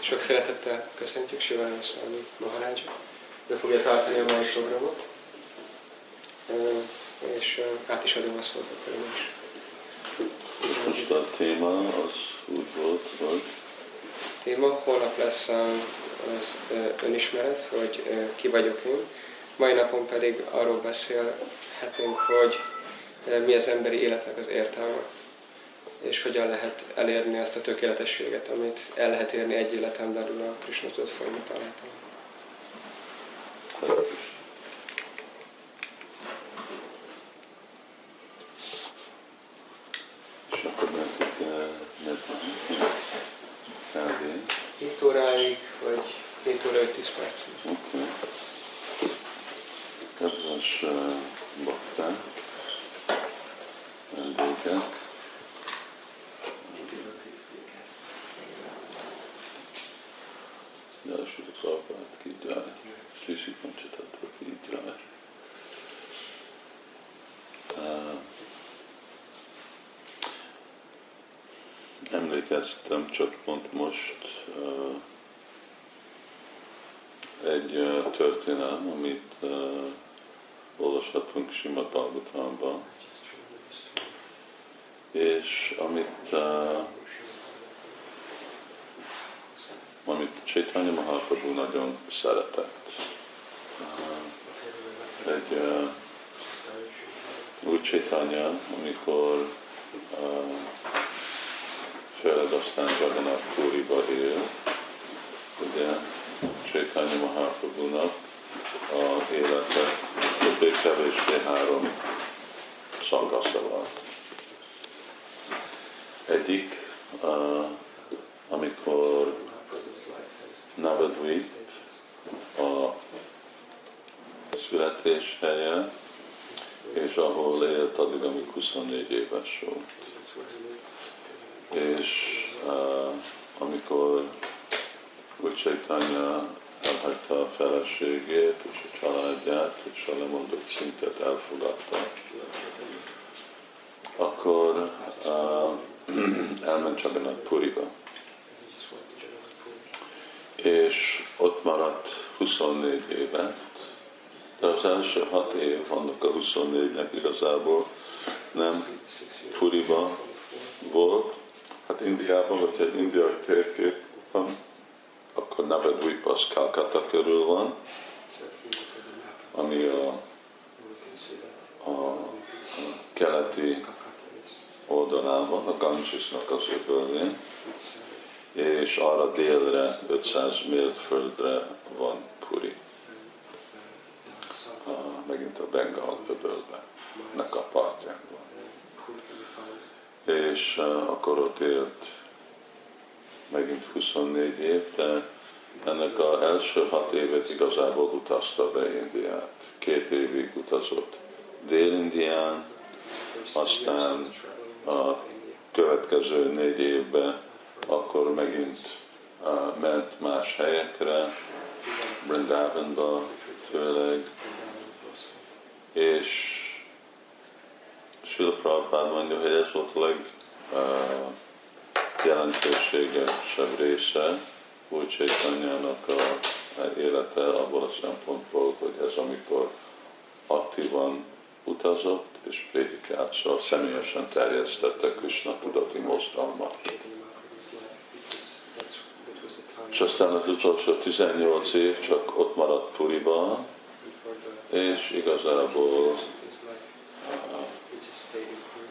Sok szeretettel köszöntjük Sivány Szalmi Maharács. Ő fogja tartani a mai programot. És át is adom a szót akkor is. Most a téma az úgy volt, hogy... Téma, holnap lesz az önismeret, hogy ki vagyok én. Mai napon pedig arról beszélhetünk, hogy mi az emberi életnek az értelme és hogyan lehet elérni azt a tökéletességet, amit el lehet érni egy életen belül a Krishna tudat folyamat által. Emlékeztem csak pont most egy történelem, amit olvashatunk Simad Bhagavatamban, és amit, amit Chaitanya Mahaprabhu nagyon szeretett. Egy uh, úgy Chaitanya, amikor uh, főleg aztán Jagannath Puriba él, ugye Chaitanya Mahaprabhu-nak a élete többé-kevésbé három szakasza van. Egyik, amikor Navadvip a születés helye, és ahol élt addig, amíg 24 éves volt és uh, amikor úgy Chaitanya elhagyta a feleségét és a családját, és a lemondott szintet elfogadta, akkor uh, elment Jagannath Puriba. És ott maradt 24 évet, de az első hat év annak a 24-nek igazából nem Puriba volt, Hát Indiában, hogyha egy indiai térkép van, akkor Navadvip az Calcutta körül van, ami a, a, a keleti oldalán van, a Gangesnak az öbölén, és arra délre, 500 mérföldre van Puri. A, megint a Bengal öbölbe, nek a partján és akkor ott élt megint 24 év, de ennek az első hat évet igazából utazta be Indiát. Két évig utazott Dél-Indián, aztán a következő négy évben akkor megint ment más helyekre, Brindavanba főleg, és Sila Prabhupád mondja, hogy ez volt a legjelentőségesebb része úgy Csaitanyának a élete abból a szempontból, hogy ez amikor aktívan utazott és prédikált, szóval személyesen terjesztette Krishna tudati mozdalmat. És aztán az utolsó 18 év csak ott maradt Puriba, és igazából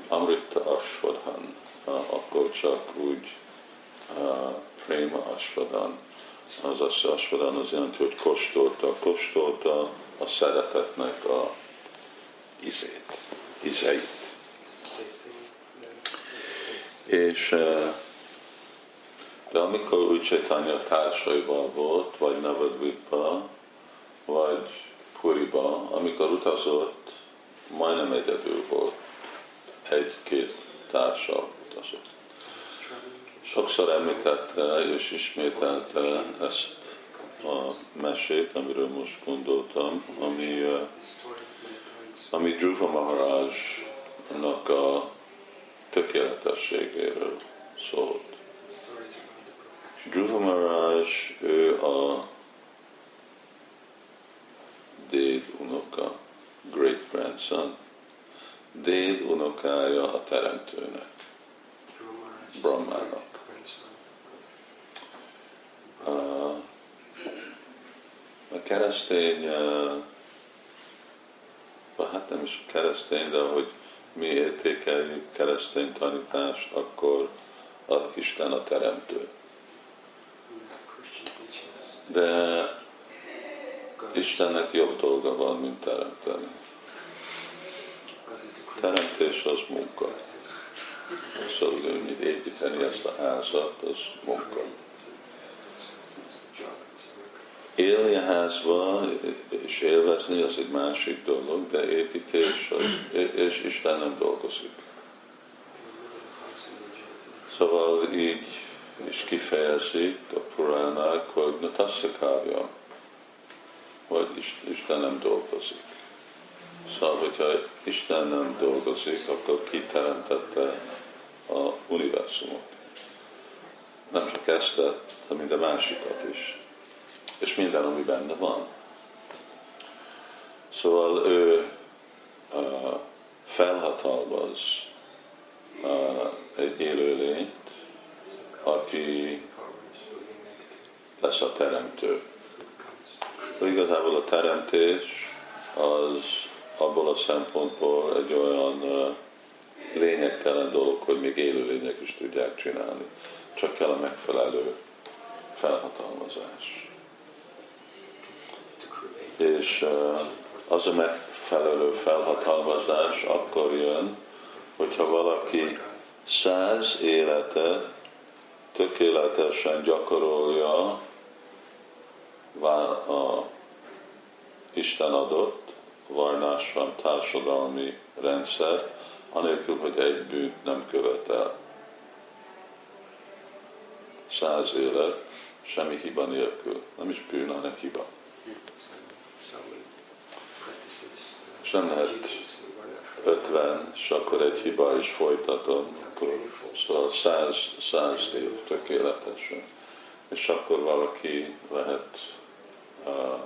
Amrita Ashwadhan, akkor csak úgy Prema Ashwadhan. Az az Ashwadhan az jelenti, hogy kóstolta, kóstolta a szeretetnek a izét, izeit. És de amikor úgy Chaitanya társaival volt, vagy Navadvipa, vagy Puriba, amikor utazott, majdnem egyedül volt egy-két társal utazott. Sokszor említette és ismételte ezt a mesét, amiről most gondoltam, ami, ami Dhruva Maharajnak a tökéletességéről szólt. Dhruva Maharaj, ő a déd unoka, great grandson, déd unokája a teremtőnek, Brahmának. A keresztény, hát nem is keresztény, de hogy mi értékeljük keresztény tanítást, akkor a Isten a teremtő. De Istennek jobb dolga van, mint teremteni. Teremtés az munka. Szóval, hogy építeni ezt a házat, az munka. Élni a házba és élvezni az egy másik dolog, de építés az, és Isten nem dolgozik. Szóval így is kifejezik a Puránák, hogy Natasszakárja, hogy Isten nem dolgozik. Szóval, hogyha Isten nem dolgozik, akkor ki teremtette a univerzumot. Nem csak ezt, de minden másikat is. És minden, ami benne van. Szóval ő uh, felhatalmaz uh, egy élőlényt, aki lesz a teremtő. Igazából a teremtés az abból a szempontból egy olyan lényegtelen dolog, hogy még élőlények is tudják csinálni. Csak kell a megfelelő felhatalmazás. És az a megfelelő felhatalmazás akkor jön, hogyha valaki száz élete tökéletesen gyakorolja a Isten adott varnásan társadalmi rendszer, anélkül, hogy egy bűnt nem követel. Száz élet, semmi hiba nélkül. Nem is bűn, hanem hiba. És nem lehet 50, és akkor egy hiba is folytatom, szóval száz, száz év tökéletesen. És akkor valaki lehet uh,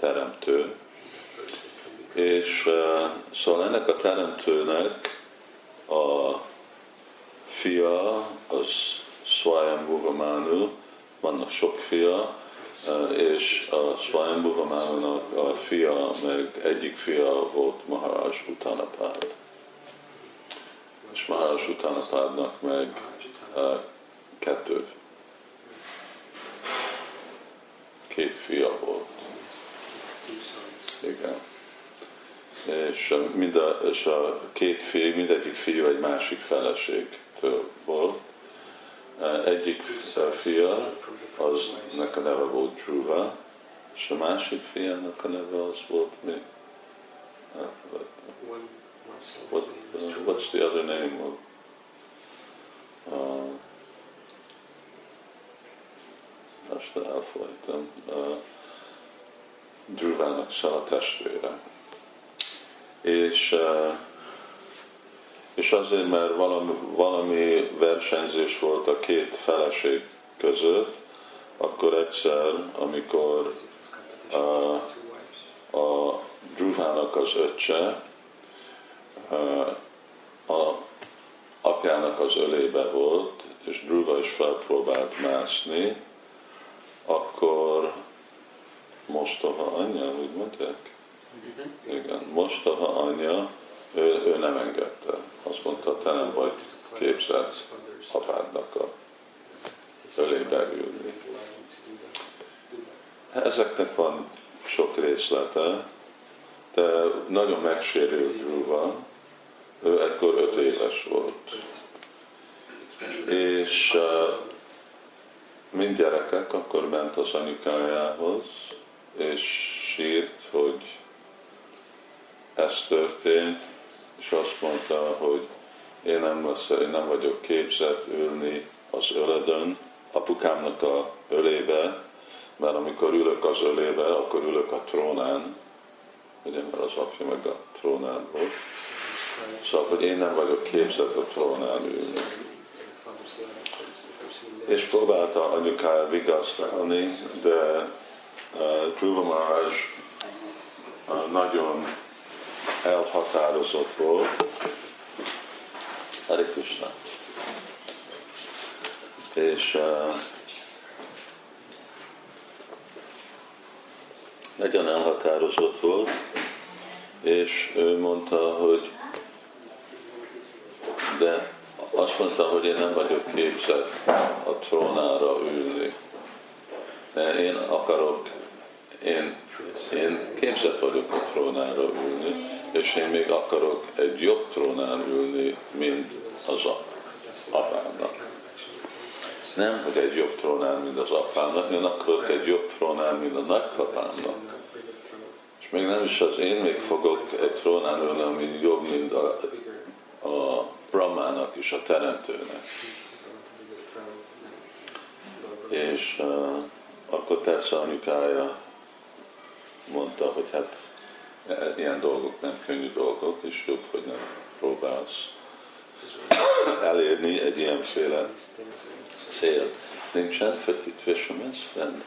teremtő. És szóval ennek a teremtőnek a fia, az Swayambhuva Manu, vannak sok fia, és a Svajambhuvamának a fia, meg egyik fia volt Maharaj Utanapád. És Maharaj Utanapádnak meg kettő. Két fia volt. Igen. És, mind a, és a két fiú, mindegyik fiú egy másik feleségtől volt. Egyik fia az nek a neve volt Dhruva, és a másik fiának a neve az volt mi? What, what's the other name of uh, most elfolytam. Uh, Dhruvának a testvére. És, uh, és azért, mert valami, valami versenyzés volt a két feleség között, akkor egyszer, amikor a, a Dhruvának az öccse a apjának az ölébe volt, és Dhruva is felpróbált mászni, akkor mostoha anyja, úgy mondják? Igen, mostoha anyja, ő, ő nem engedte. Azt mondta, te nem vagy képzett apádnak a ölébe ülni. Ezeknek van sok részlete, de nagyon megsérült Dhruva, ő ekkor öt éves volt. És mind gyerekek akkor ment az anyukájához, és sírt, hogy ez történt, és azt mondta, hogy én nem, lesz, én nem vagyok képzett ülni az öledön, apukámnak a ölébe, mert amikor ülök az ölébe, akkor ülök a trónán, ugye, mert az apja meg a trónán volt. Szóval, hogy én nem vagyok képzett a trónán ülni. és próbálta anyukája vigasztalni, de Dhruva Maharaj nagyon elhatározott volt. Hare. És uh, nagyon elhatározott volt, és ő mondta, hogy de azt mondta, hogy én nem vagyok képzett a trónára ülni. De én akarok, én, én képzett vagyok a trónára ülni, és én még akarok egy jobb trónán ülni, mint az apámnak. Nem, hogy egy jobb trónán, mint az apámnak, én akarok egy jobb trónán, mint a nagypapámnak. És még nem is az én még fogok egy trónán ülni, ami jobb, mint a, a Brahmának is, a teremtőnek. És uh, akkor persze anyukája mondta, hogy hát e, ilyen dolgok nem könnyű dolgok, és jobb, hogy nem próbálsz elérni egy ilyenféle cél. Nincsen itt fisherman's friend.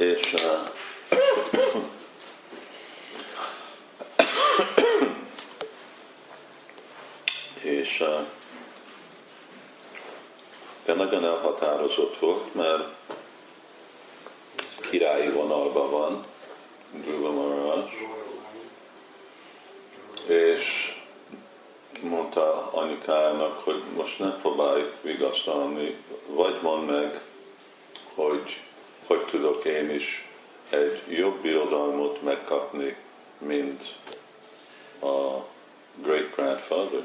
és uh, és uh, de nagyon elhatározott volt, mert királyi vonalban van, Dhruva Maharaj, és mondta anyukájának, hogy most ne próbálj vigasztalni, vagy mondd meg, hogy hogy tudok én is egy jobb birodalmat megkapni, mint a great grandfather,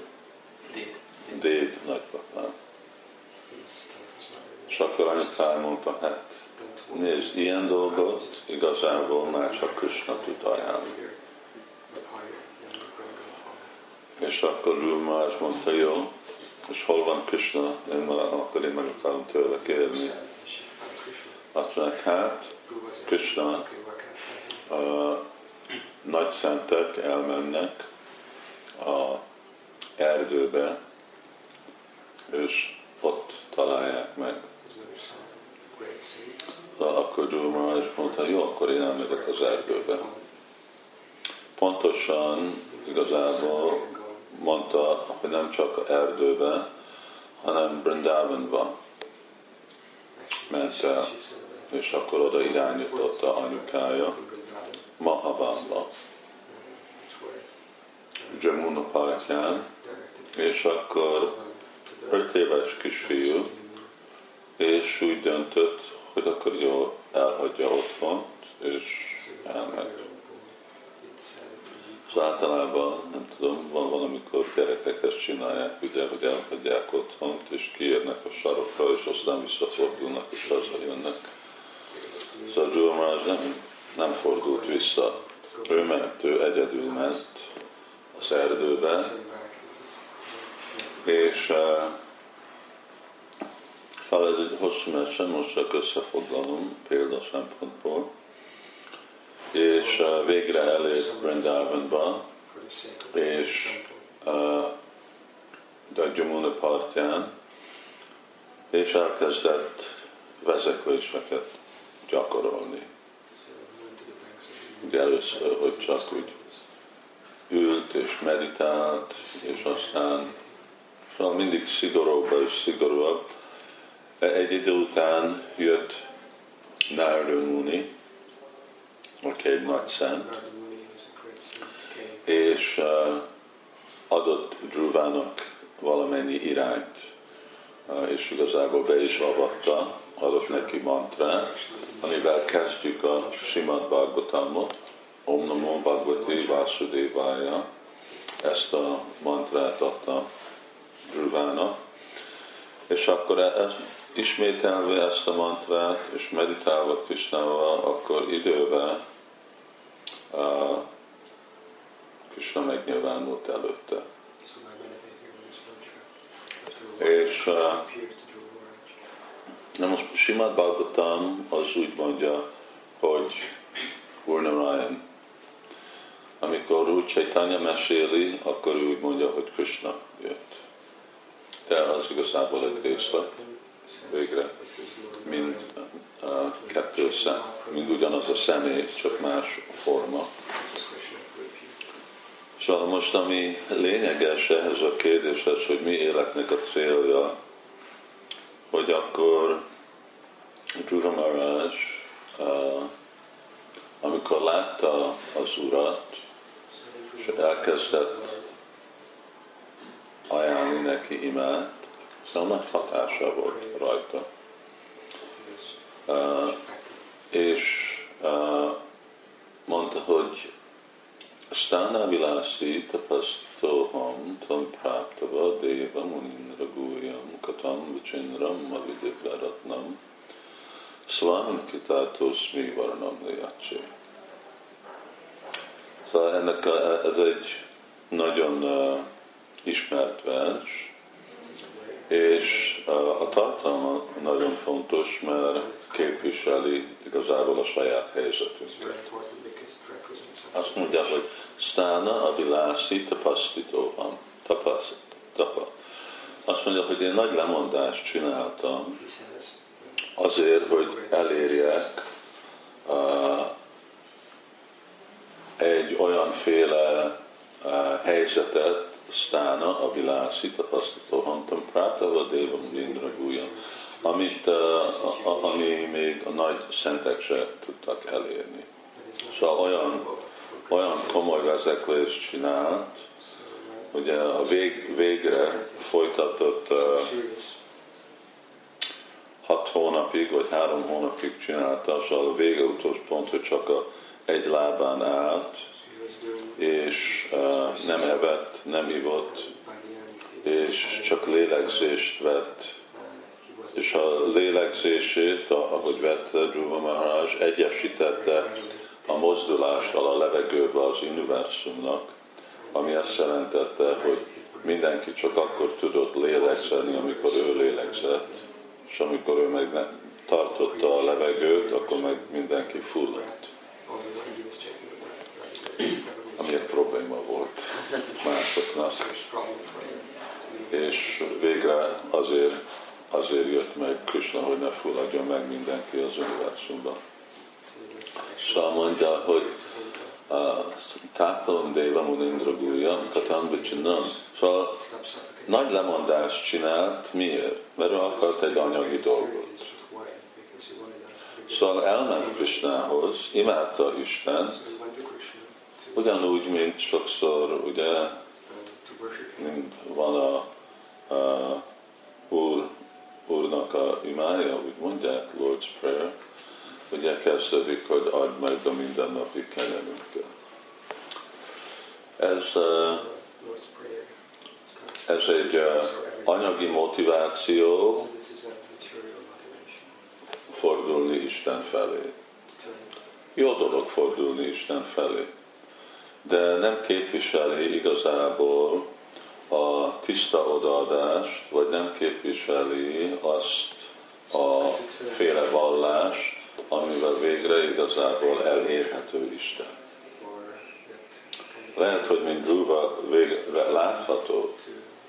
déd nagypapám. És akkor anyukám mondta, hát nézd, ilyen dolgot igazából már csak Krishna tud ajánlani. És akkor Ruma azt mondta, jó, és hol van Krishna, én már, akkor én meg akarom tőle kérni. Azt mondják, hát Krishna a nagy szentek elmennek a erdőbe, és ott találják meg. Akkor Dhruva is mondta, jó, akkor én elmegyek az erdőbe. Pontosan igazából mondta, hogy nem csak erdőbe, hanem Brindavanba ment el és akkor oda irányította anyukája Mahabamba, Jamuna partján, és akkor öt éves kisfiú, és úgy döntött, hogy akkor jó, elhagyja otthont, és elmegy. Szóval általában, nem tudom, van valamikor gyerekek ezt csinálják, ugye, hogy elhagyják otthont, és kiérnek a sarokra, és aztán visszafordulnak, és hazajönnek. Szóval Dhruva nem, nem fordult vissza. Ő ment, ő egyedül ment az erdőbe, és fel ez egy hosszú mese, most csak összefoglalom példa szempontból, és uh, végre elért Brindavanba, és uh, de Jamuna partján, és elkezdett vezekléseket gyakorolni. Ugye először, hogy csak úgy ült és meditált, és aztán szóval mindig szigorúbb és szigorúbb. Egy idő után jött Narada Muni, aki egy nagy szent, és adott Druvának valamennyi irányt, és igazából be is avatta, adott neki mantrát, amivel kezdjük a Simad Bhagavatamot, Om Namo Bhagavati Vásudevaya, ezt a mantrát adta Dhruvának, és akkor ez, ismételve ezt a mantrát, és meditálva Krishnával, akkor idővel uh, Krishna megnyilvánult előtte. És uh, Na most Simad Bhagavatam az úgy mondja, hogy Urnarayan, amikor úgy Chaitanya meséli, akkor úgy mondja, hogy Krishna jött. De az igazából egy részlet végre, mind uh, kettő szem, mind ugyanaz a személy, csak más forma. Szóval most ami lényeges ehhez a kérdéshez, hogy mi életnek a célja, hogy akkor Dhruva Maharaj, amikor látta az urat, és elkezdett ajánlni neki imát, szóval nagy hatása volt rajta. Uh, és uh, mondta, hogy Stana vilasi tapastitoham tam praptava deva munindra guyam katam vicindram mavidivya ratnam svamin kitatosmi varnam leyace. Szóval ennek a, ez egy nagyon uh, ismert vers, és a tartalma nagyon fontos, mert képviseli igazából a saját helyzetünket. Azt mondja, hogy Stána avilászi tapasztitóvam. Tapasz, tapa. Azt mondja, hogy én nagy lemondást csináltam azért, hogy elérjek uh, egy olyanféle uh, helyzetet, Stána, a vilászi tapasztató hantam, prátava dévam lindra gújam, amit, uh, ami még a nagy szentek se tudtak elérni. Szóval olyan, olyan komoly vezeklést csinált, ugye a vég, végre folytatott uh, hat hónapig, vagy három hónapig csinálta, szóval a vége utolsó pont, hogy csak a egy lábán állt, és uh, nem evett, nem ivott, és csak lélegzést vett, és a lélegzését, ahogy vette Dhruva Maharaj, egyesítette a mozdulással a levegőbe az univerzumnak, ami azt jelentette, hogy mindenki csak akkor tudott lélegzeni, amikor ő lélegzett, és amikor ő meg nem tartotta a levegőt, akkor meg mindenki fulladt. Ami egy probléma volt másoknak. És végre azért, azért jött meg Krishna, hogy ne fulladjon meg mindenki az univerzumban. Szóval mondja, hogy Tátom Deva Munindra Gulyam Katan Vicsinam. Szóval nagy lemondást csinált, miért? Mert ő akart egy anyagi dolgot. Szóval elment Krishnához, imádta Isten, ugyanúgy, mint sokszor, ugye, mint van a, a úr, úrnak a imája, úgy mondják, Lord's Prayer, ugye kezdődik, hogy add meg a mindennapi kenyerünket. Ez, ez egy anyagi motiváció fordulni Isten felé. Jó dolog fordulni Isten felé, de nem képviseli igazából a tiszta odaadást, vagy nem képviseli azt a féle vallást, amivel végre igazából elérhető Isten. Lehet, hogy mint Dhruva végre látható,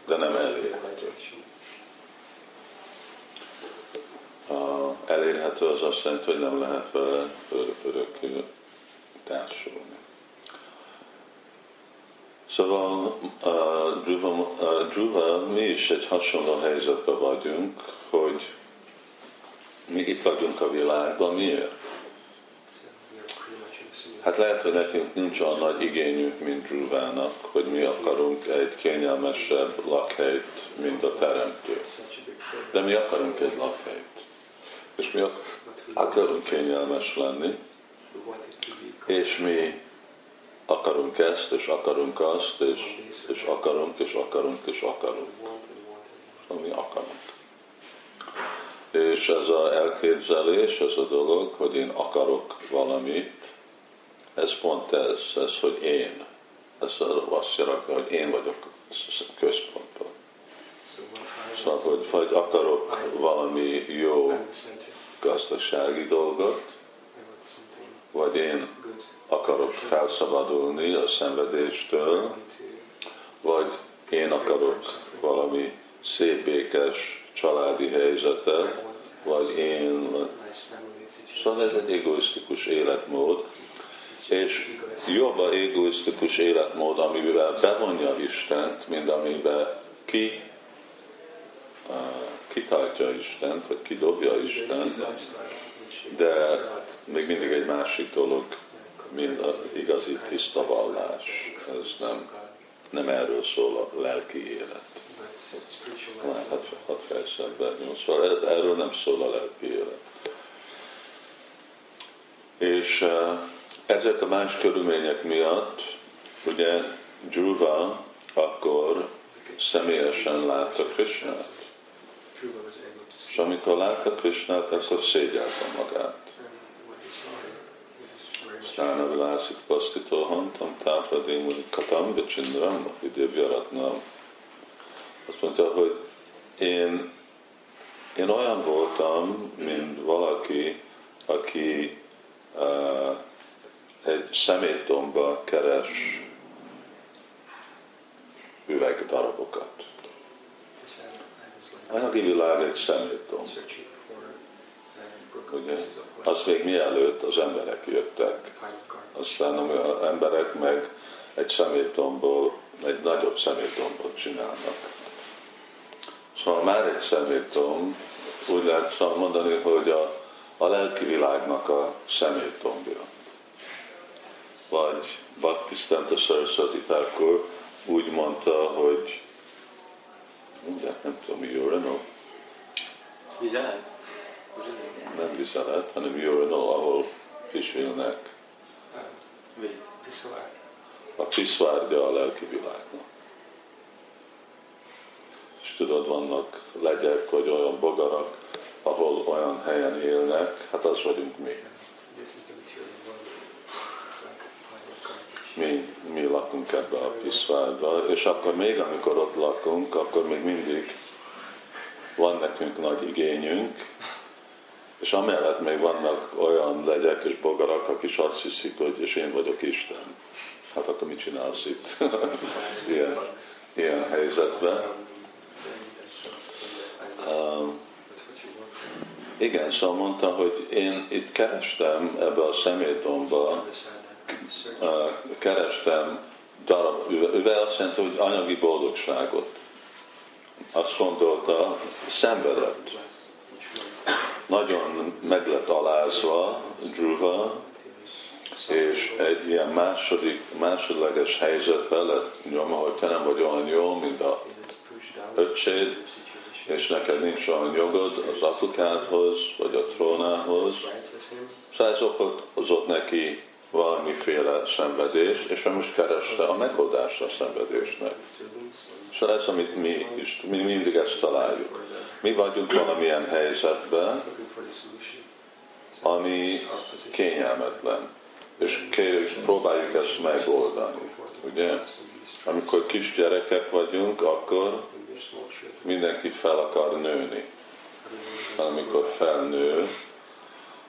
de nem elérhető. Elérhető az azt jelenti, hogy nem lehet vele örökké társulni. Szóval uh, Dhruva, mi is egy hasonló helyzetben vagyunk, hogy mi itt vagyunk a világban, miért? Hát lehet, hogy nekünk nincs olyan nagy igényünk, mint Rúvának, hogy mi akarunk egy kényelmesebb lakhelyt, mint a teremtő. De mi akarunk egy lakhelyt. És mi akarunk kényelmes lenni, és mi akarunk ezt, és akarunk azt, és, és akarunk, és akarunk, és akarunk. Ami akarunk. És ez az elképzelés, ez a dolog, hogy én akarok valamit, ez pont ez, ez, hogy én. Ez azt jelenti, hogy én vagyok központban. Szóval, hogy vagy akarok valami jó gazdasági dolgot, vagy én akarok felszabadulni a szenvedéstől, vagy én akarok valami szép, békes családi helyzetet, vagy én. Szóval ez egy egoisztikus életmód, és jobb a egoisztikus életmód, amivel bevonja Istent, mint amiben ki uh, kitartja Istent, vagy kidobja Istent, de még mindig egy másik dolog, mint az igazi tiszta vallás. Ez nem, nem erről szól a lelki élet. Hát, hat fejszem be. Szóval erről nem szól a lelki élet. És uh, ezek a más körülmények miatt, ugye Dhruva akkor személyesen látta Krishnát. És amikor látta Krishnát, akkor szégyelte magát. Stána vilászik pasztitól hantam, tápradémuni katam, becsindram, vidévjaratnam. Azt mondta, hogy én, én olyan voltam, mint valaki, aki uh, egy szemétdomba keres üvegdarabokat. Anyagi világ egy szemétdomb. Ugye? Az még mielőtt az emberek jöttek. Aztán az emberek meg egy szemétdomból, egy nagyobb szemétdombot csinálnak. Szóval már egy szemétdomb, úgy lehet szóval mondani, hogy a, a lelki világnak a szemétdombja vagy Bhaktisztanta Saraswati Thakur úgy mondta, hogy de nem tudom, urinal. Vizelet? Nem vizelet, hanem urinal, ahol pisilnek. A piszvárgya a lelki világnak. És tudod, vannak legyek, vagy olyan bogarak, ahol olyan helyen élnek, hát az vagyunk mi. mi, mi lakunk ebbe a piszvárba, és akkor még amikor ott lakunk, akkor még mindig van nekünk nagy igényünk, és amellett még vannak olyan legyek és bogarak, akik is azt hiszik, hogy és én vagyok Isten. Hát akkor mit csinálsz itt? ilyen, ilyen helyzetben. Uh, igen, szóval mondta, hogy én itt kerestem ebbe a szemétdomba kerestem darab üve, azt jelenti, hogy anyagi boldogságot. Azt gondolta, szenvedett. Nagyon meg lett alázva Dhruva, és egy ilyen második, másodleges helyzetben lett nyoma, hogy te nem vagy olyan jó, mint a öcséd, és neked nincs olyan jogod az apukádhoz, vagy a trónához. Szóval ez okozott neki valamiféle szenvedés, és ő most kereste a megoldást a szenvedésnek. És ez, amit mi is, mi mindig ezt találjuk. Mi vagyunk valamilyen helyzetben, ami kényelmetlen. És kérjük, próbáljuk ezt megoldani. Ugye? Amikor kisgyerekek vagyunk, akkor mindenki fel akar nőni. Amikor felnő,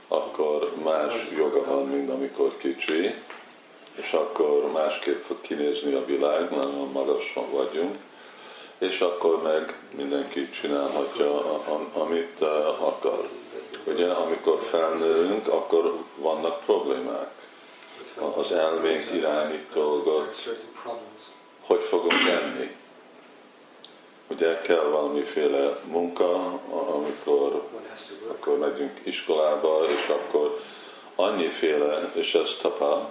akkor más joga van, mint amikor kicsi, és akkor másképp fog kinézni a világ, nagyon magasan vagyunk, és akkor meg mindenki csinálhatja, amit akar. Ugye, amikor felnőünk, akkor vannak problémák. Az elménk irányít dolgot, hogy fogunk enni. Ugye kell valamiféle munka, amikor akkor megyünk iskolába, és akkor annyiféle, és ez tapa,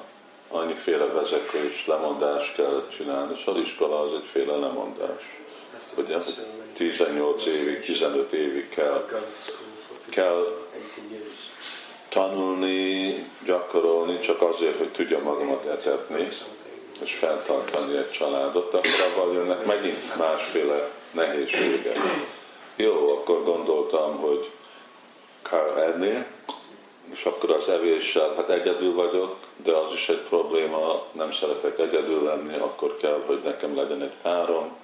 annyiféle vezetés, lemondás kell csinálni, és az iskola az egyféle lemondás. Ugye 18 évig, 15 évig kell, kell tanulni, gyakorolni, csak azért, hogy tudja magamat etetni, és fenntartani egy családot, akkor abban jönnek megint másféle nehézségek. Jó, akkor gondoltam, hogy kell enni, és akkor az evéssel, hát egyedül vagyok, de az is egy probléma, nem szeretek egyedül lenni, akkor kell, hogy nekem legyen egy párom.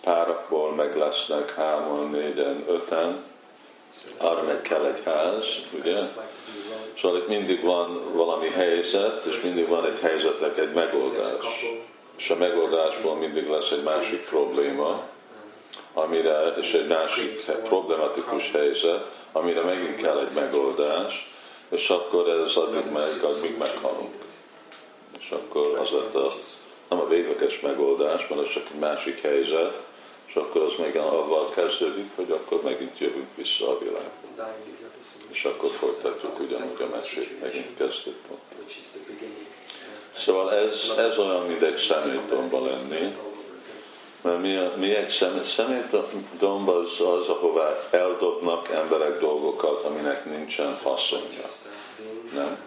Párakból meg lesznek hárman, négyen, öten, arra meg kell egy ház, ugye? Szóval itt mindig van valami helyzet, és mindig van egy helyzetnek egy megoldás. És a megoldásból mindig lesz egy másik probléma, amire, és egy másik problematikus helyzet, amire megint kell egy megoldás, és akkor ez addig meg, addig meghalunk. És akkor az lett a, nem a végleges megoldás, mert az csak egy másik helyzet, és akkor az még avval kezdődik, hogy akkor megint jövünk vissza a világba. És akkor folytatjuk ugyanúgy a mesét, megint kezdődik. Szóval ez, ez olyan, mint egy szemétdomba lenni, mert mi, a, mi egy szemét, szemétdomb az az, ahová eldobnak emberek dolgokat, aminek nincsen haszonja. Nem?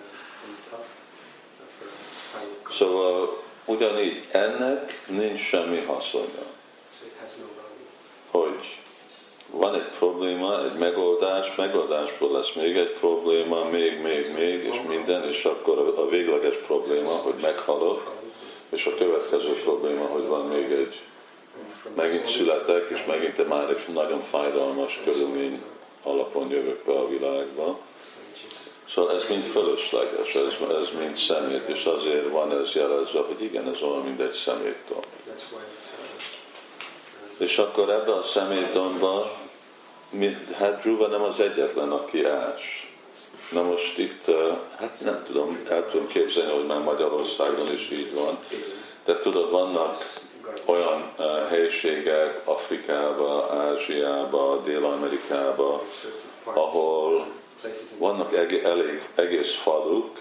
Szóval ugyanígy ennek nincs semmi haszonja. Hogy van egy probléma, egy megoldás, megoldásból lesz még egy probléma, még, még, még, és minden, és akkor a végleges probléma, hogy meghalok, és a következő probléma, hogy van még egy, megint születek, és megint már egy nagyon fájdalmas körülmény alapon jövök be a világba. Szóval ez mind fölösleges, ez, ez mind szemét, és azért van ez jelezve, hogy igen, ez olyan, mint egy szemétdom. És akkor ebbe a szemétdomba, hát Dhruva nem az egyetlen, aki ás. Na most itt, hát nem tudom, el tudom képzelni, hogy már Magyarországon is így van, de tudod, vannak olyan helyiségek Afrikába, Ázsiába, Dél-Amerikába, ahol vannak elég egész faluk,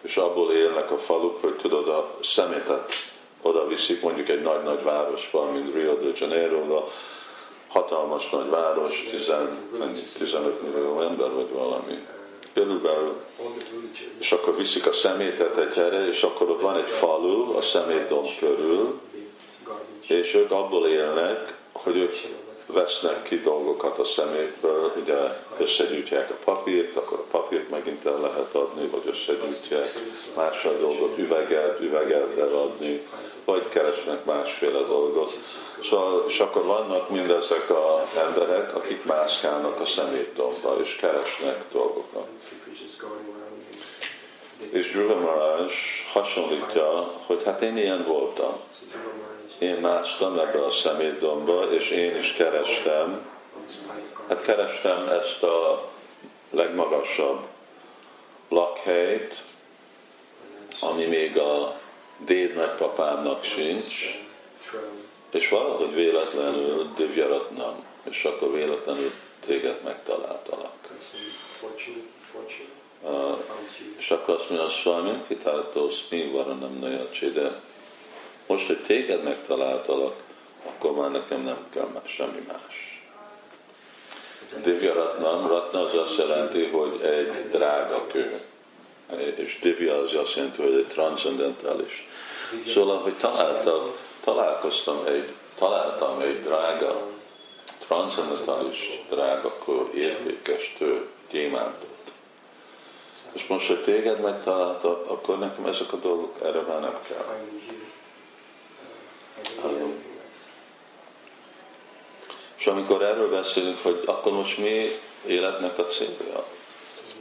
és abból élnek a faluk, hogy tudod, a szemétet oda viszik mondjuk egy nagy-nagy városba, mint Rio de Janeiro, hatalmas nagy város, 10, 15 millió ember vagy valami. Körülbelül, és akkor viszik a szemétet egy helyre, és akkor ott van egy falu a szemétdom körül, és ők abból élnek, hogy ők vesznek ki dolgokat a szemétből, ugye összegyűjtják a papírt, akkor a papírt megint el lehet adni, vagy összegyűjtják más a dolgot, üveget, üveget eladni, vagy keresnek másféle dolgot. Szóval, és akkor vannak mindezek az emberek, akik mászkálnak a szemétdomba, és keresnek dolgokat. És Dhruva hasonlítja, hogy hát én ilyen voltam én másztam ebbe a szemétdomba, és én is kerestem, hát kerestem ezt a legmagasabb lakhelyt, ami még a déd nagypapámnak sincs, és valahogy véletlenül Divyaratnam, és akkor véletlenül téged megtaláltalak. Uh, és akkor azt mondja, Swami, kitáltósz mi varanam najacsé, de most, hogy téged megtaláltalak, akkor már nekem nem kell már semmi más. Divya Ratnam, Ratna az azt jelenti, hogy egy drága kő. És Divya az azt jelenti, hogy egy transzendentális. Szóval, hogy találtam, találkoztam egy, találtam egy drága, transzendentális drága kő, értékes tő, gyémántot. És most, hogy téged megtaláltak, akkor nekem ezek a dolgok erre már nem kell. És amikor erről beszélünk, hogy akkor most mi életnek a célja?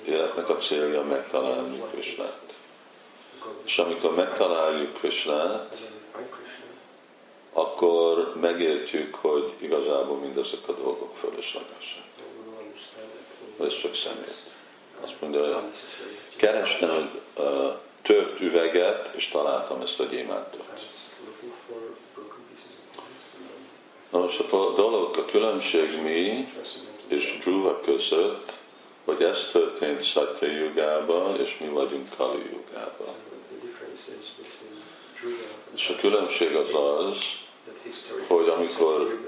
Életnek a célja megtalálni Krisnát. És amikor megtaláljuk Krisnát, akkor megértjük, hogy igazából mindezek a dolgok fölöslegesek. Ez csak szemét. Azt mondja, hogy kerestem a tört üveget, és találtam ezt a gyémántot. Na most a dolog, a különbség mi és Dhruva között, hogy ez történt Satya jugában, és mi vagyunk Kali jugában. És a különbség az az, hogy amikor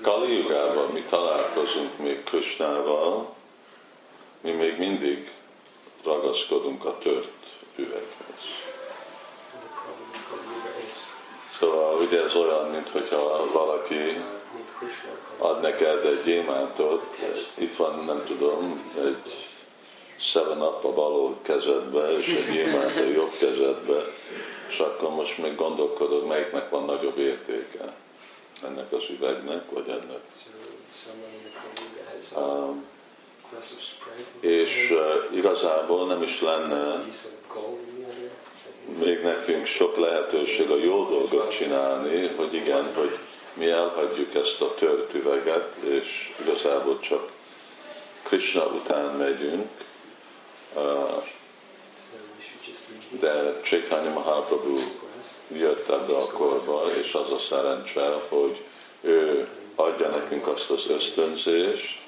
Kali jugában mi találkozunk még Krishnával, mi még mindig ragaszkodunk a tört üveghez. Szóval ugye ez olyan, mint hogyha valaki ad neked egy gyémántot, itt van, nem tudom, egy seven up a bal kezedbe, és egy gyémánt a jobb kezedbe, és akkor most még gondolkodod, melyiknek van nagyobb értéke. Ennek az üvegnek, vagy ennek. Um, és uh, igazából nem is lenne még nekünk sok lehetőség a jó dolgot csinálni, hogy igen, hogy mi elhagyjuk ezt a tört üveget, és igazából csak Krishna után megyünk, de Chaitanya Mahaprabhu jött ebbe a korba, és az a szerencse, hogy ő adja nekünk azt az ösztönzést,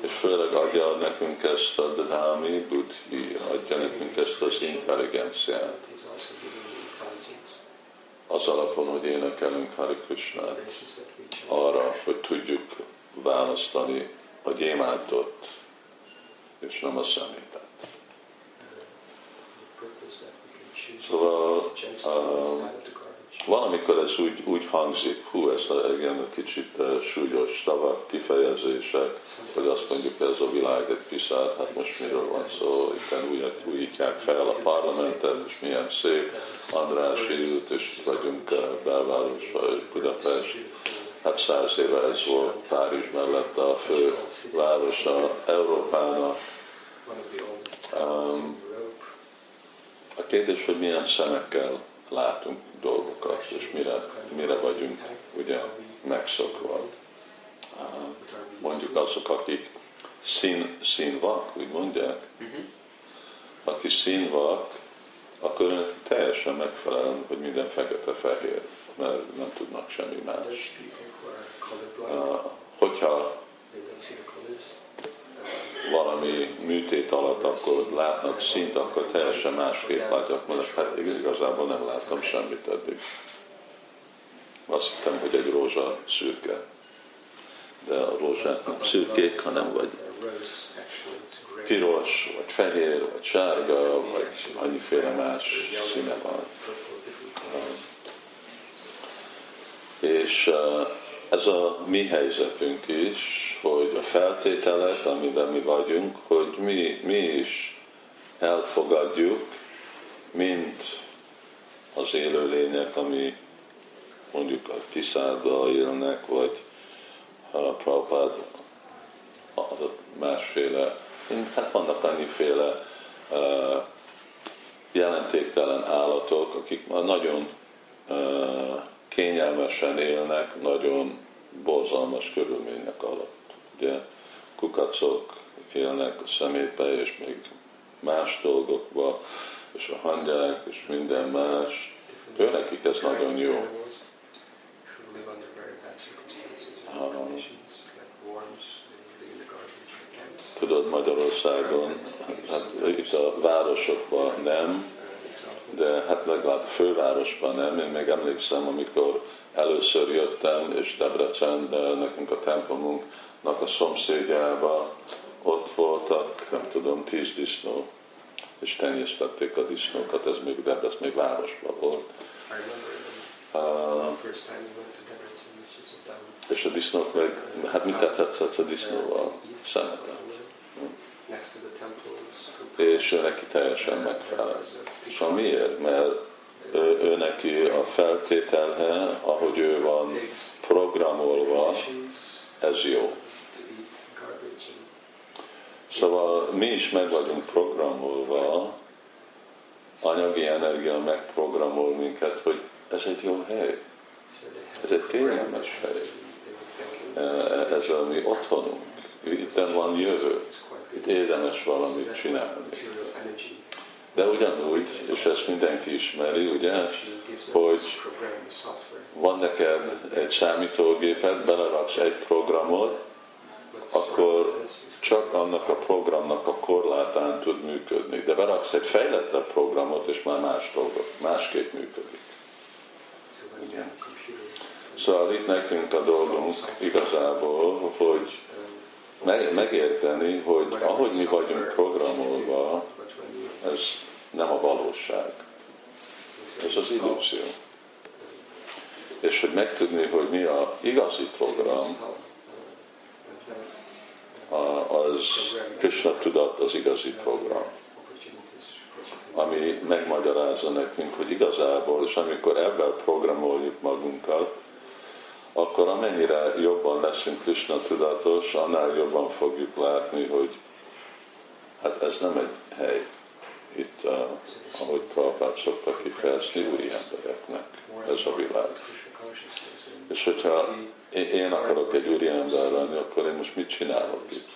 és főleg adja nekünk ezt a Dhámi Buddhi, adja nekünk ezt az intelligenciát. Az alapon, hogy énekelünk Hari Krishna arra, hogy tudjuk választani a gyémántot, és nem a szemétet. Szóval um, valamikor ez úgy, úgy hangzik, hú, ez a, igen, kicsit uh, súlyos szavak, kifejezések, hogy azt mondjuk, ez a világ egy piszát, hát most miről van szó, itt újat újítják fel a parlamentet, és milyen szép, Andrási ült, és itt vagyunk uh, belvárosban, Budapest, hát száz éve ez volt Párizs mellett a fő városa Európának. Um, a kérdés, hogy milyen szemekkel látunk dolgokat, és mire, mire vagyunk ugye megszokva. Mondjuk azok, akik szín, színvak, úgy mondják, aki színvak, akkor teljesen megfelel, hogy minden fekete-fehér, mert nem tudnak semmi más. Hogyha valami műtét alatt, akkor látnak szint, akkor teljesen másképp látják, mondják, hát igazából nem láttam semmit eddig. Azt hittem, hogy egy rózsa szürke. De a rózsák nem szürkék, hanem vagy piros, vagy fehér, vagy sárga, vagy annyiféle más színe van. És uh, ez a mi helyzetünk is, hogy a feltételek, amiben mi vagyunk, hogy mi, mi is elfogadjuk, mint az élőlények, ami mondjuk a kiszárdal élnek, vagy a Prabhupád másféle, hát vannak annyiféle jelentéktelen állatok, akik nagyon kényelmesen élnek, nagyon borzalmas körülmények alatt. Ugye kukacok élnek a szemétbe, és még más dolgokba, és a hangyák, és minden más. Ő nekik ez nagyon jó. Tudod, Magyarországon, hát itt a városokban nem, de hát legalább fővárosban nem. Én még emlékszem, amikor először jöttem, és Debrecen, de nekünk a templomunknak a szomszédjába ott voltak, nem tudom, tíz disznó, és tenyésztették a disznókat, ez még, de ez még városban volt. Uh, és a disznók meg, hát mit tetszett a disznóval? Szemetet. És neki teljesen megfelel. És miért? Mert ő, ő neki a feltételhe, ahogy ő van programolva, ez jó. Szóval mi is meg vagyunk programolva, anyagi energia megprogramol minket, hogy ez egy jó hely. Ez egy kényelmes hely. Ez a mi otthonunk. Itt van jövő. Itt érdemes valamit csinálni. De ugyanúgy, és ezt mindenki ismeri, ugye, hogy van neked egy számítógéped, beleraksz egy programot, akkor csak annak a programnak a korlátán tud működni. De beraksz egy fejlettebb programot, és már más dolgok, másképp működik. Ugye? Szóval itt nekünk a dolgunk igazából, hogy megérteni, hogy ahogy mi vagyunk programolva, ez nem a valóság. Ez az illúzió. És hogy megtudni, hogy mi a igazi program, az Krishna tudat az igazi program, ami megmagyarázza nekünk, hogy igazából, és amikor ebben programoljuk magunkat, akkor amennyire jobban leszünk Krishna tudatos, annál jobban fogjuk látni, hogy hát ez nem egy hely. Itt, uh, ahogy Prabhupát szoktak kifejezni, új embereknek ez a világ. És hogyha én akarok egy úri ember lenni, akkor én most mit csinálok itt?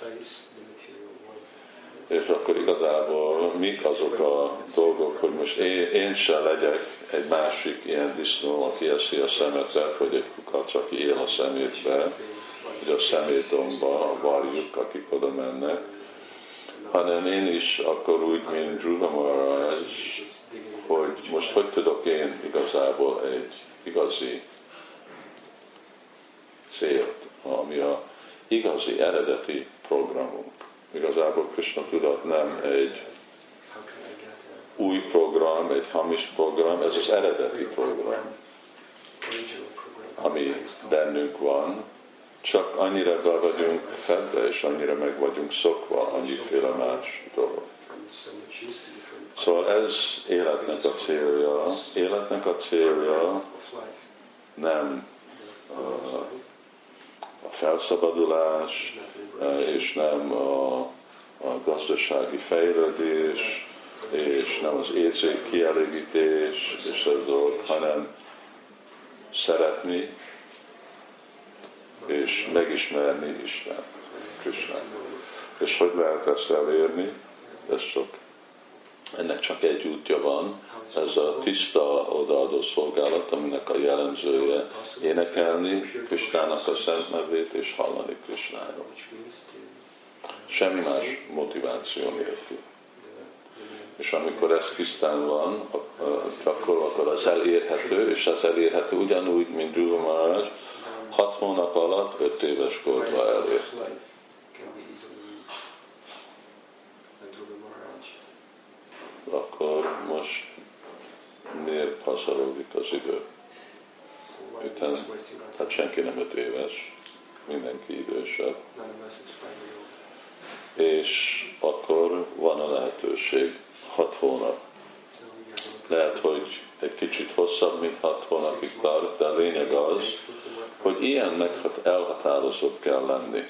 És akkor igazából mik azok a dolgok, hogy most én, én se legyek egy másik ilyen disznó, aki eszi a szemetet, vagy egy kukac, aki él a szemétbe, hogy a szemétdomba varjuk, akik oda mennek, hanem én is akkor úgy, mint Dhruva hogy most hogy tudok én igazából egy igazi célt, ami a igazi, eredeti programunk. Igazából Krishna tudat nem egy új program, egy hamis program, ez az eredeti program, ami bennünk van, csak annyira be vagyunk fedve, és annyira meg vagyunk szokva annyiféle más dolog. Szóval ez életnek a célja. Életnek a célja nem a felszabadulás, és nem a, a gazdasági fejlődés, és nem az érzék kielégítés, és ez dolog, hanem szeretni, és megismerni Isten, Krishna. És hogy lehet ezt elérni? Ez csak, ennek csak egy útja van, ez a tiszta odaadó szolgálat, aminek a jellemzője énekelni Kristának a szent nevét és hallani Kristáról. Semmi más motiváció nélkül. És amikor ez tisztán van, akkor, akkor az elérhető, és az elérhető ugyanúgy, mint Dhruva Maharaj, hat hónap alatt öt éves korba elérte. Akkor most miért pazaroljuk az idő? Itten, hát senki nem öt éves, mindenki idősebb. És akkor van a lehetőség hat hónap. Lehet, hogy egy kicsit hosszabb, mint hat hónapig tart, de a lényeg az, hogy ilyennek elhatározott kell lenni.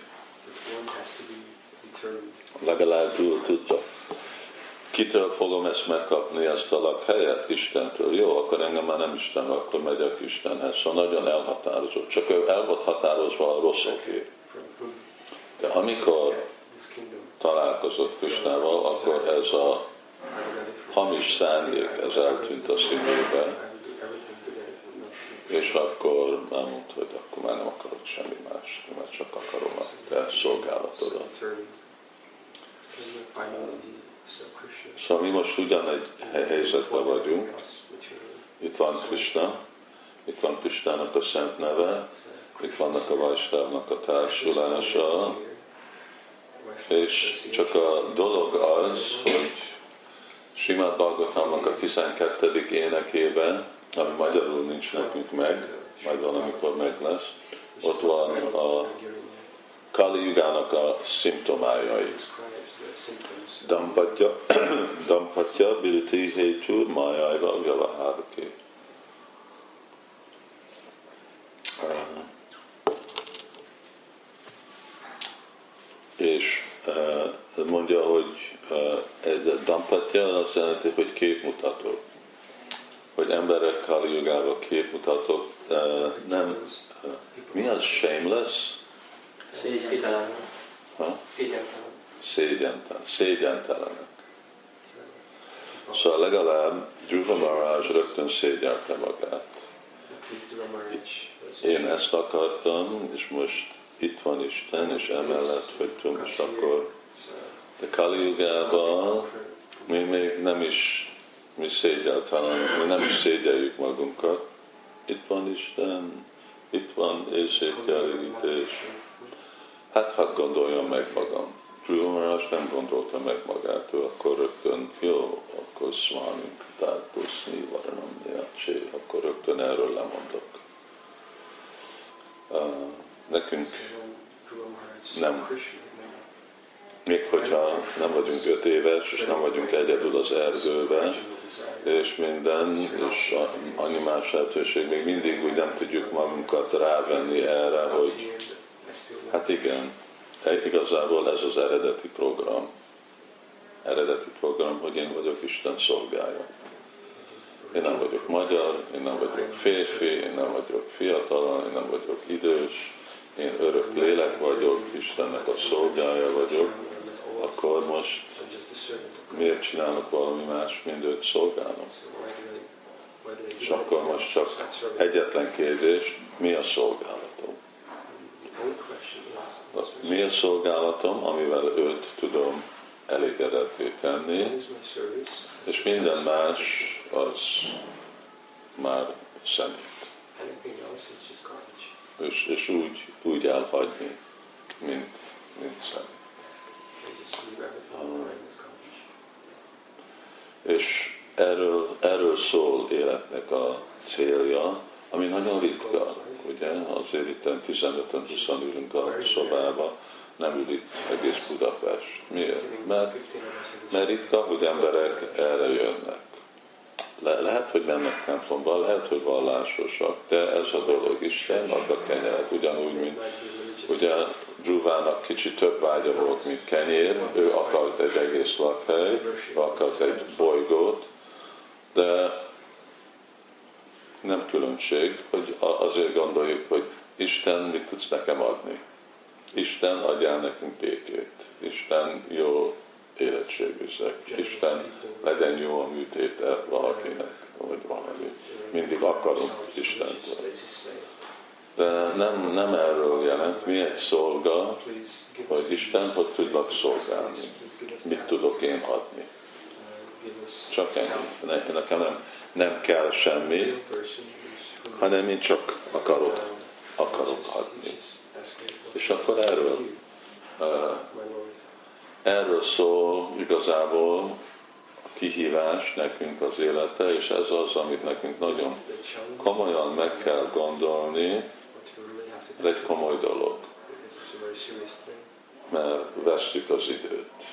Legalább tudta. Kitől fogom ezt megkapni, ezt a lakhelyet? Istentől. Jó, akkor engem már nem Isten, akkor megyek Istenhez. Szóval nagyon elhatározott. Csak ő el volt határozva a rosszokért. De amikor találkozott Krisnával, akkor ez a hamis szándék, ez eltűnt a szívébe, és akkor már mondta, hogy akkor már nem akarok semmi más, mert csak akarom a te szolgálatodat. Szóval mi most ugyan egy helyzetben vagyunk, itt van Krishna, itt van Krishnának a szent neve, itt vannak a Vajsnávnak a társulása, és csak a dolog az, hogy Simát Bhagavatamnak a 12. énekében, ami magyarul nincs nekünk meg, majd valamikor meg lesz, ott van a Kali Yugának a szimptomájai. Dampatya, Dampatya Biliti Hécsú Májájra Vyavahárké. És mondja, hogy egy dampatya azt jelenti, hogy képmutató. Hogy emberek Kali Yugába képmutatók, nem, mi az shameless? Szégyentelen. Szégyentelen. Szégyentelenek. Szóval legalább Dhruva Maharaj rögtön szégyelte magát. Én ezt akartam, és most itt van Isten, és emellett tudom, és akkor de Kali mi még nem is mi szégyeltelen, mi nem is szégyeljük magunkat. Itt van Isten, itt van éjségkielégítés. Hát hadd gondoljam meg magam. Csúlyomás nem gondolta meg magát, ő akkor rögtön, jó, akkor szvánunk, tehát buszni, varanam, csé, akkor rögtön erről lemondok. Uh, nekünk nem még hogyha nem vagyunk öt éves, és nem vagyunk egyedül az erdőben, és minden, és annyi más lehetőség, még mindig úgy nem tudjuk magunkat rávenni erre, hogy hát igen, igazából ez az eredeti program. eredeti program, hogy én vagyok Isten szolgája. Én nem vagyok magyar, én nem vagyok férfi, én nem vagyok fiatal, én nem vagyok idős, én örök lélek vagyok, Istennek a szolgája vagyok, akkor most miért csinálok valami más, mint őt szolgálnom? És akkor most csak egyetlen kérdés, mi a szolgálatom? Mi a szolgálatom, amivel őt tudom elégedetté tenni, és minden más az már szemét. És, és úgy, úgy elhagyni, mint, mint szemét. És erről, erről szól életnek a célja, ami nagyon ritka, ugye, azért itt 15-en 20 ülünk a szobába, nem ül itt egész Budapest. Miért? Mert, mert ritka, hogy emberek erre jönnek. Le, lehet, hogy mennek templomba, lehet, hogy vallásosak, de ez a dolog Isten ad a kenyeret, ugyanúgy, mint ugye Dzsuvának kicsit több vágya volt, mint kenyér, ő akart egy egész lakhely, akart egy bolygót, de nem különbség, hogy azért gondoljuk, hogy Isten mit tudsz nekem adni. Isten adjál nekünk békét. Isten jó életségűzek. Isten legyen jó a műtéte valakinek, vagy valami. Mindig akarunk Istent. De nem, nem erről jelent, mi egy szolga, hogy Isten, hogy tudlak szolgálni. Mit tudok én adni. Csak ennyi. Nekem nem, nem kell semmi, hanem én csak akarok, akarok adni. És akkor erről, erről szól igazából a kihívás nekünk az élete, és ez az, amit nekünk nagyon komolyan meg kell gondolni, ez egy komoly dolog, mert vesztjük az időt,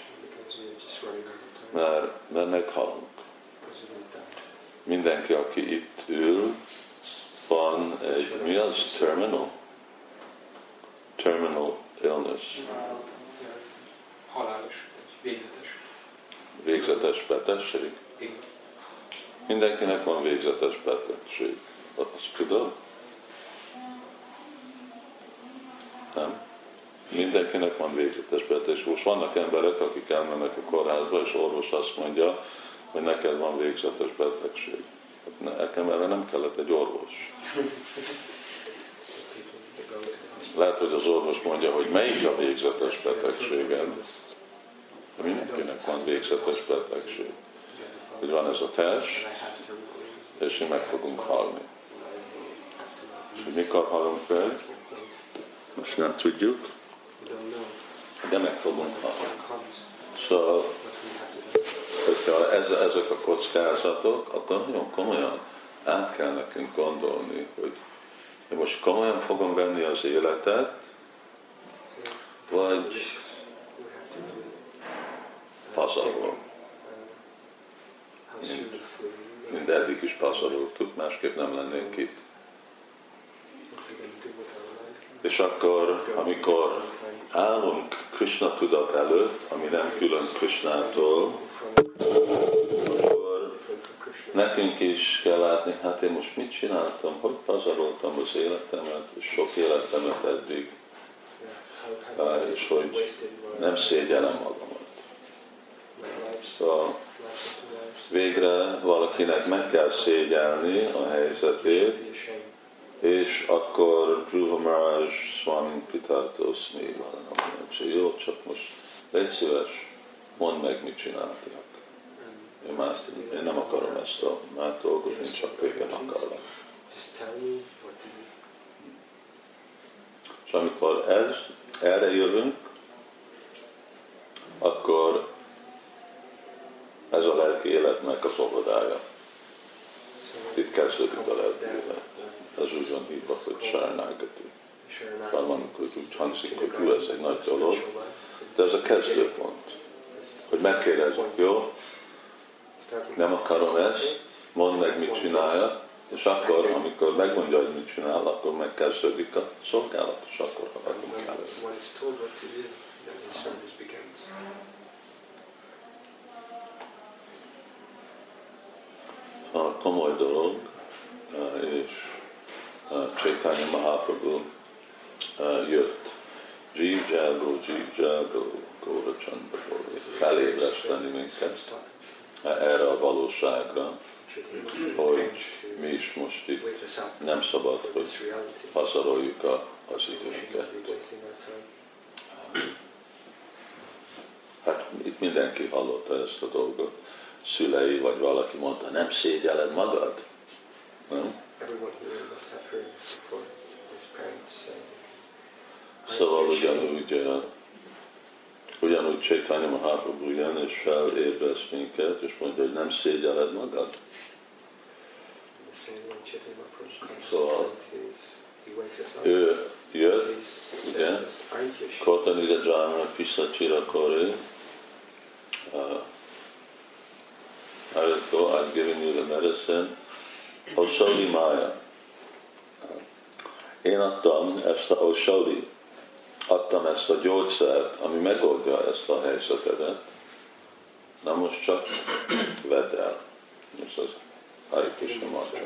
mert, mert meghalunk. Mindenki, aki itt ül, van egy, mi az? Terminal? Terminal illness. Halálos, végzetes. Végzetes betegség? Mindenkinek van végzetes betegség. Azt tudod? Nem? Mindenkinek van végzetes betegség. Most vannak emberek, akik elmennek a kórházba, és orvos azt mondja, hogy neked van végzetes betegség. Hát nekem erre nem kellett egy orvos. Lehet, hogy az orvos mondja, hogy melyik a végzetes betegséged. De mindenkinek van végzetes betegség. Hogy van ez a test, és mi meg fogunk halni. És hogy mikor halunk meg, most nem tudjuk, de meg fogunk halni. Szóval hogyha ez, ezek a kockázatok, akkor nagyon komolyan át kell nekünk gondolni, hogy én most komolyan fogom venni az életet, vagy pazarolom. Mind, mind eddig is pazaroltuk, másképp nem lennénk itt. És akkor, amikor állunk Krishna tudat előtt, ami nem külön Krishnától, akkor nekünk is kell látni, hát én most mit csináltam, hogy pazaroltam az életemet, sok életemet eddig, és hogy nem szégyellem magamat. Szóval végre valakinek meg kell szégyelni a helyzetét, és akkor Dhruva Maharaj Swami Pitartos még van, jó, csak most légy szíves, mondd meg, mit csináltak. Én, más, én nem akarom ezt a más dolgot, én csak téged akarok. És amikor ez, erre jövünk, akkor ez a lelki életnek a fogadája. Itt kezdődik a lelki élet az úgy van hívva, hogy sárnágati. Salmanikus úgy hangzik, hogy hú, ez egy nagy dolog, de ez a kezdőpont, hogy megkérdezzük, jó, nem akarom ezt, mondd meg, mit csinálja, és akkor, amikor megmondja, hogy mit csinál, akkor megkezdődik a szolgálat, és akkor a munkálat. A komoly dolog, eh, és Chaitanya Mahaprabhu jött. Jeev Jagro, Jeev Jagro, Góra Csanda felébreszteni minket erre a valóságra, hogy mi is most itt nem szabad, hogy pazaroljuk az időnket. Hát itt mindenki hallotta ezt a dolgot. Szülei vagy valaki mondta, nem szégyeled magad? Nem? Szóval ugyanúgy, ugyanúgy Csaitanya Mahaprabhu jön és felébreszt minket, és mondja, hogy nem szégyeled magad. Szóval ő jött, ugye, Kotanida Jana Pisacsira Kore, uh, go, I've given you the medicine, Oshodi Maya. Én adtam ezt a Oshodi, adtam ezt a gyógyszert, ami megoldja ezt a helyzetedet. Na most csak vedd el. Most az Hare Krishna mantra.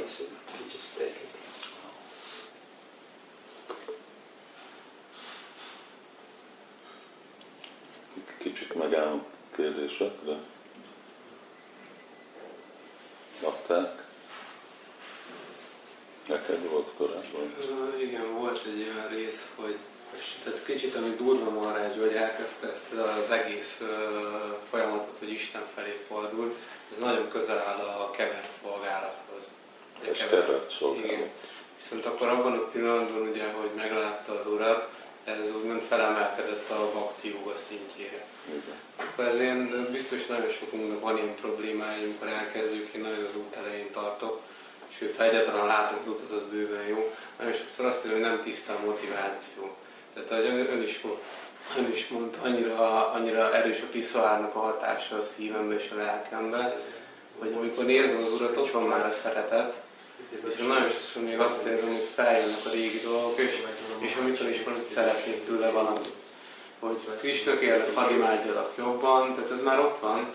Kicsit megállunk kérdésekre. Lakták? Neked volt korábban? Igen, volt egy olyan rész, hogy tehát kicsit, ami durva Maharaj, hogy elkezdte ezt az egész folyamatot, hogy Isten felé fordul, ez nagyon közel áll a kevert szolgálathoz. Ez kevert szolgálat. Igen. Viszont akkor abban a pillanatban, ugye, hogy meglátta az Urat, ez úgymond felemelkedett a bakti joga szintjére. Igen. Akkor ezért biztos nagyon sokunknak van ilyen problémája, amikor elkezdjük, én nagyon az út elején tartok, sőt, ha egyáltalán látunk utat, az bőven jó. Nagyon sokszor azt mondja, hogy nem tiszta a motiváció. Tehát ahogy ön is, ön is mondta, annyira, annyira erős a piszoárnak a hatása a szívembe és a lelkembe, hogy amikor nézem az urat, ott van már a szeretet, Viszont nagyon sokszor még azt érzem, hogy feljönnek a régi dolgok, és, és amikor is hogy szeretnék tőle valamit. Hogy Krisna kérlek, hadd imádjalak jobban, tehát ez már ott van,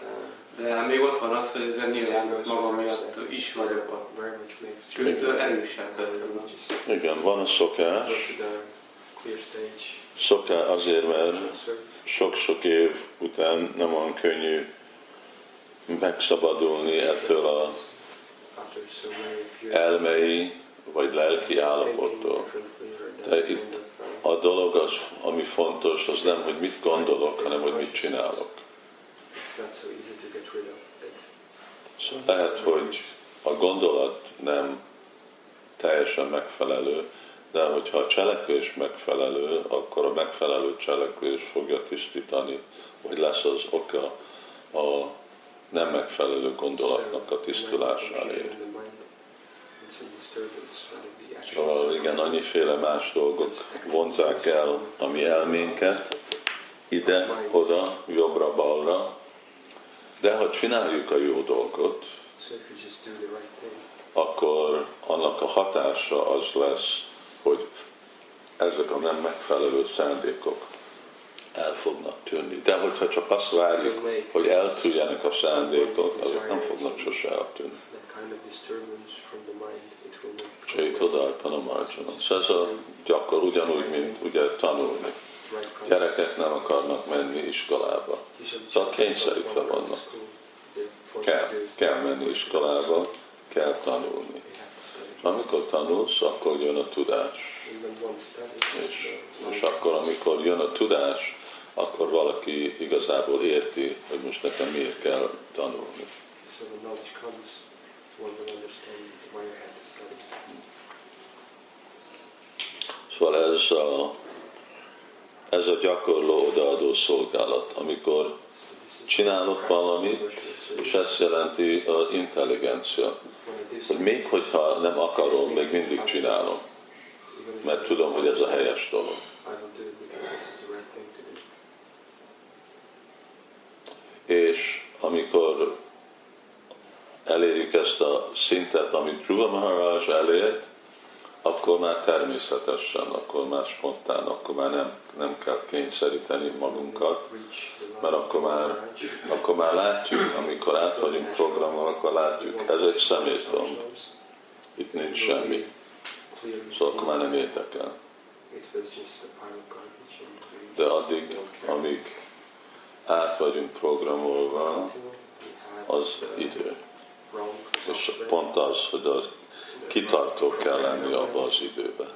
de még ott van az, hogy ezzel nyilván magam miatt is vagyok ott. Sőt, erősebb. Igen, van a szokás, Szokás azért, mert sok-sok év után nem olyan könnyű megszabadulni ettől a elmei vagy lelki állapottól. De itt a dolog az, ami fontos, az nem, hogy mit gondolok, hanem hogy mit csinálok. Szóval lehet, hogy a gondolat nem teljesen megfelelő, de hogyha a cselekvés megfelelő, akkor a megfelelő cselekvés fogja tisztítani, vagy lesz az oka a nem megfelelő gondolatnak a tisztulásáért. Szóval igen, annyiféle más dolgok vonzák el a mi elménket, ide, oda, jobbra-balra, de ha csináljuk a jó dolgot, akkor annak a hatása az lesz, hogy ezek a nem megfelelő szándékok el fognak tűnni. De hogyha csak azt várjuk, hogy eltűnjenek a szándékok, azok nem fognak sose eltűnni. Csaitodarpana marjanam. Szóval ez a gyakor ugyanúgy, mint ugye tanulni. Gyerekek nem akarnak menni iskolába. Szóval kényszerítve vannak. Kell, kell menni iskolába, kell tanulni. Amikor tanulsz, akkor jön a tudás. És, és akkor, amikor jön a tudás, akkor valaki igazából érti, hogy most nekem miért kell tanulni. Szóval ez a, ez a gyakorló odaadó szolgálat, amikor csinálok valamit, és ezt jelenti az intelligencia hogy még hogyha nem akarom, még mindig csinálom. Mert tudom, hogy ez a helyes dolog. És amikor elérjük ezt a szintet, amit Dhruva Maharaj elért, akkor már természetesen, akkor már spontán, akkor már nem, nem kell kényszeríteni magunkat, mert akkor már, akkor már látjuk, amikor át vagyunk programon, akkor látjuk, ez egy szemétdom, itt nincs semmi. Szóval akkor már nem érdekel. De addig, amíg át vagyunk programolva, az idő. És pont az, hogy az kitartó kell lenni abba az időbe.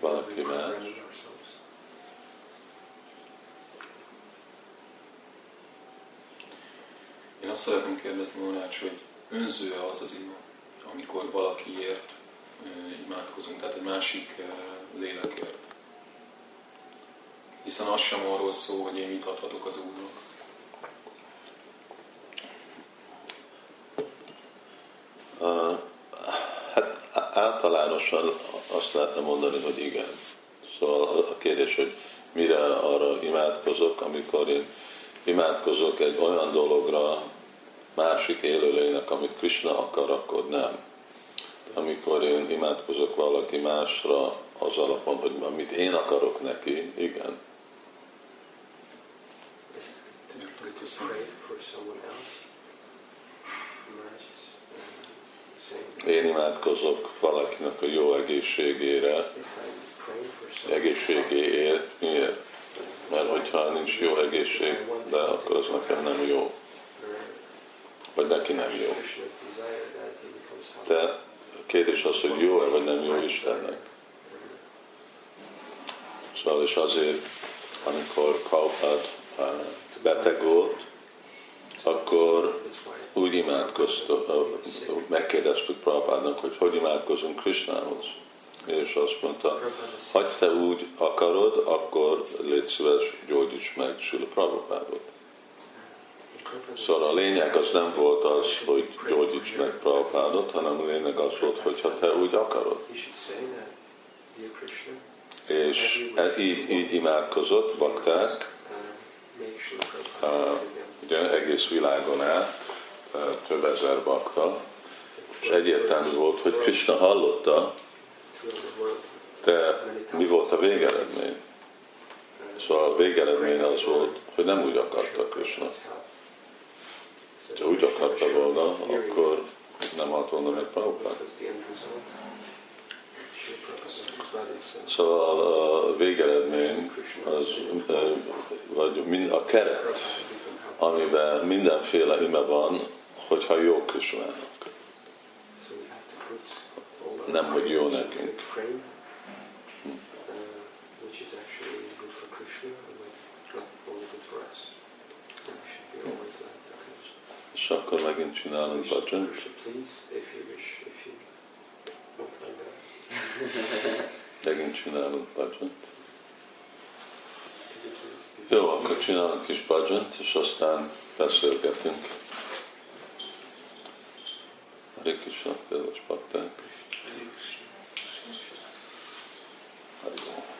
Valaki más? Én azt szeretném kérdezni, Morács, hogy önző-e az az ima, amikor valakiért imádkozunk, tehát egy másik lélekért. Hiszen az sem arról szól, hogy én mit adhatok az Úrnak. hát általánosan azt lehetne mondani, hogy igen. Szóval a kérdés, hogy mire arra imádkozok, amikor én imádkozok egy olyan dologra, másik élőlénynek, amit Krishna akar, akkor nem. Amikor én imádkozok valaki másra, az alapon, hogy amit én akarok neki, igen. Én imádkozok valakinek a jó egészségére, egészségéért. Miért? Mert hogyha nincs jó egészség, de akkor az nekem nem jó. Vagy neki nem jó. De a kérdés az, hogy jó-e vagy nem jó Istennek. Szóval és azért, amikor Prabhupád beteg volt, akkor úgy imádkoztuk, megkérdeztük Prabhupádnak, hogy hogy imádkozunk Krisnához. És azt mondta, ha te úgy akarod, akkor légy szíves, gyógyíts meg Sula Prabhupádot. Szóval a lényeg az nem volt az, hogy gyógyíts meg Prabhupádot, hanem a lényeg az volt, hogy ha te úgy akarod. És e- így, így imádkozott bakták, ugye egész világon át, több ezer bakta, és egyértelmű volt, hogy Krishna hallotta, de mi volt a végeredmény? Szóval a végeredmény az volt, hogy nem úgy akarta Krishna. Ha úgy akarta volna, akkor nem halt volna meg Prabhupád. Szóval a végeredmény az, vagy a keret, amiben mindenféle ime van, hogyha jó Krisnának. Nem, hogy jó nekünk. És akkor megint csinálunk bajant. Megint csinálunk bajant. Jó, akkor csinálunk kis budget, és aztán beszélgetünk. Hare Krishna, kedves patták. Hare